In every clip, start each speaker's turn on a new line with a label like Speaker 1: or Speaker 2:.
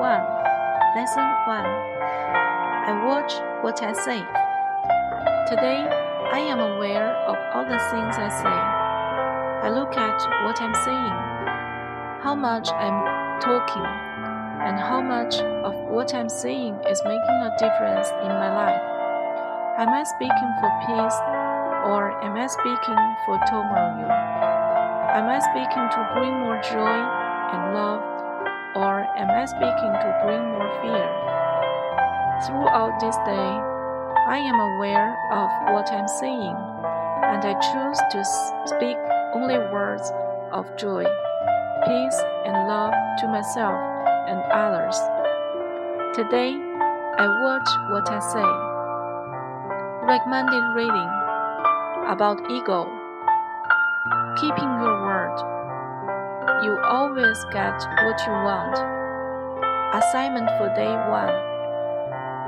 Speaker 1: 1 Lesson 1 I watch what I say. Today, I am aware of all the things I say. I look at what I'm saying, how much I'm talking, and how much of what I'm saying is making a difference in my life. Am I speaking for peace or am I speaking for turmoil? Am I speaking to bring more joy and love am I speaking to bring more fear? Throughout this day, I am aware of what I'm saying, and I choose to speak only words of joy, peace, and love to myself and others. Today, I watch what I say. Recommended reading about ego. Keeping your word. You always get what you want. Assignment for day one.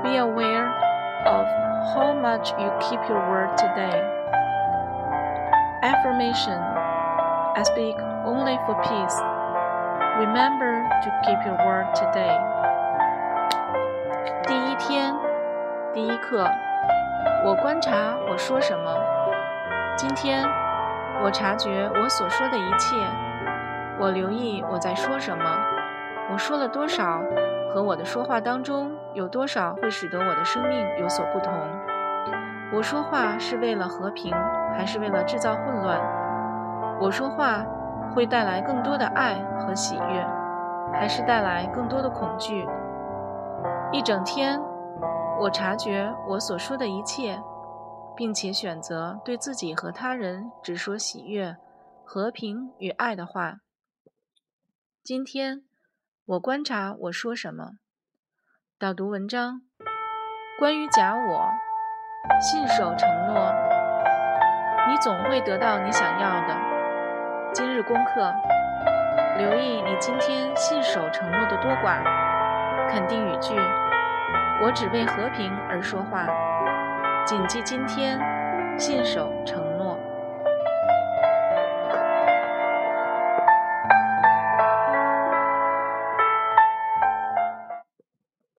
Speaker 1: Be aware of how much you keep your word today. Affirmation I speak only for peace. Remember to keep your word today. 第一天，第一课，我观察我说什么。今天，我察觉我所说的一切，我留意我在说什么， 我说了多少，和我的说话当中有多少会使得我的生命有所不同。我说话是为了和平，还是为了制造混乱？我说话会带来更多的爱和喜悦，还是带来更多的恐惧？一整天，我察觉我所说的一切，并且选择对自己和他人只说喜悦、和平与爱的话。今天，我观察我说什么。导读文章：关于假我。信守承诺，你总会得到你想要的。今日功课：留意你今天信守承诺的多寡。肯定语句：我只为和平而说话。谨记今天信守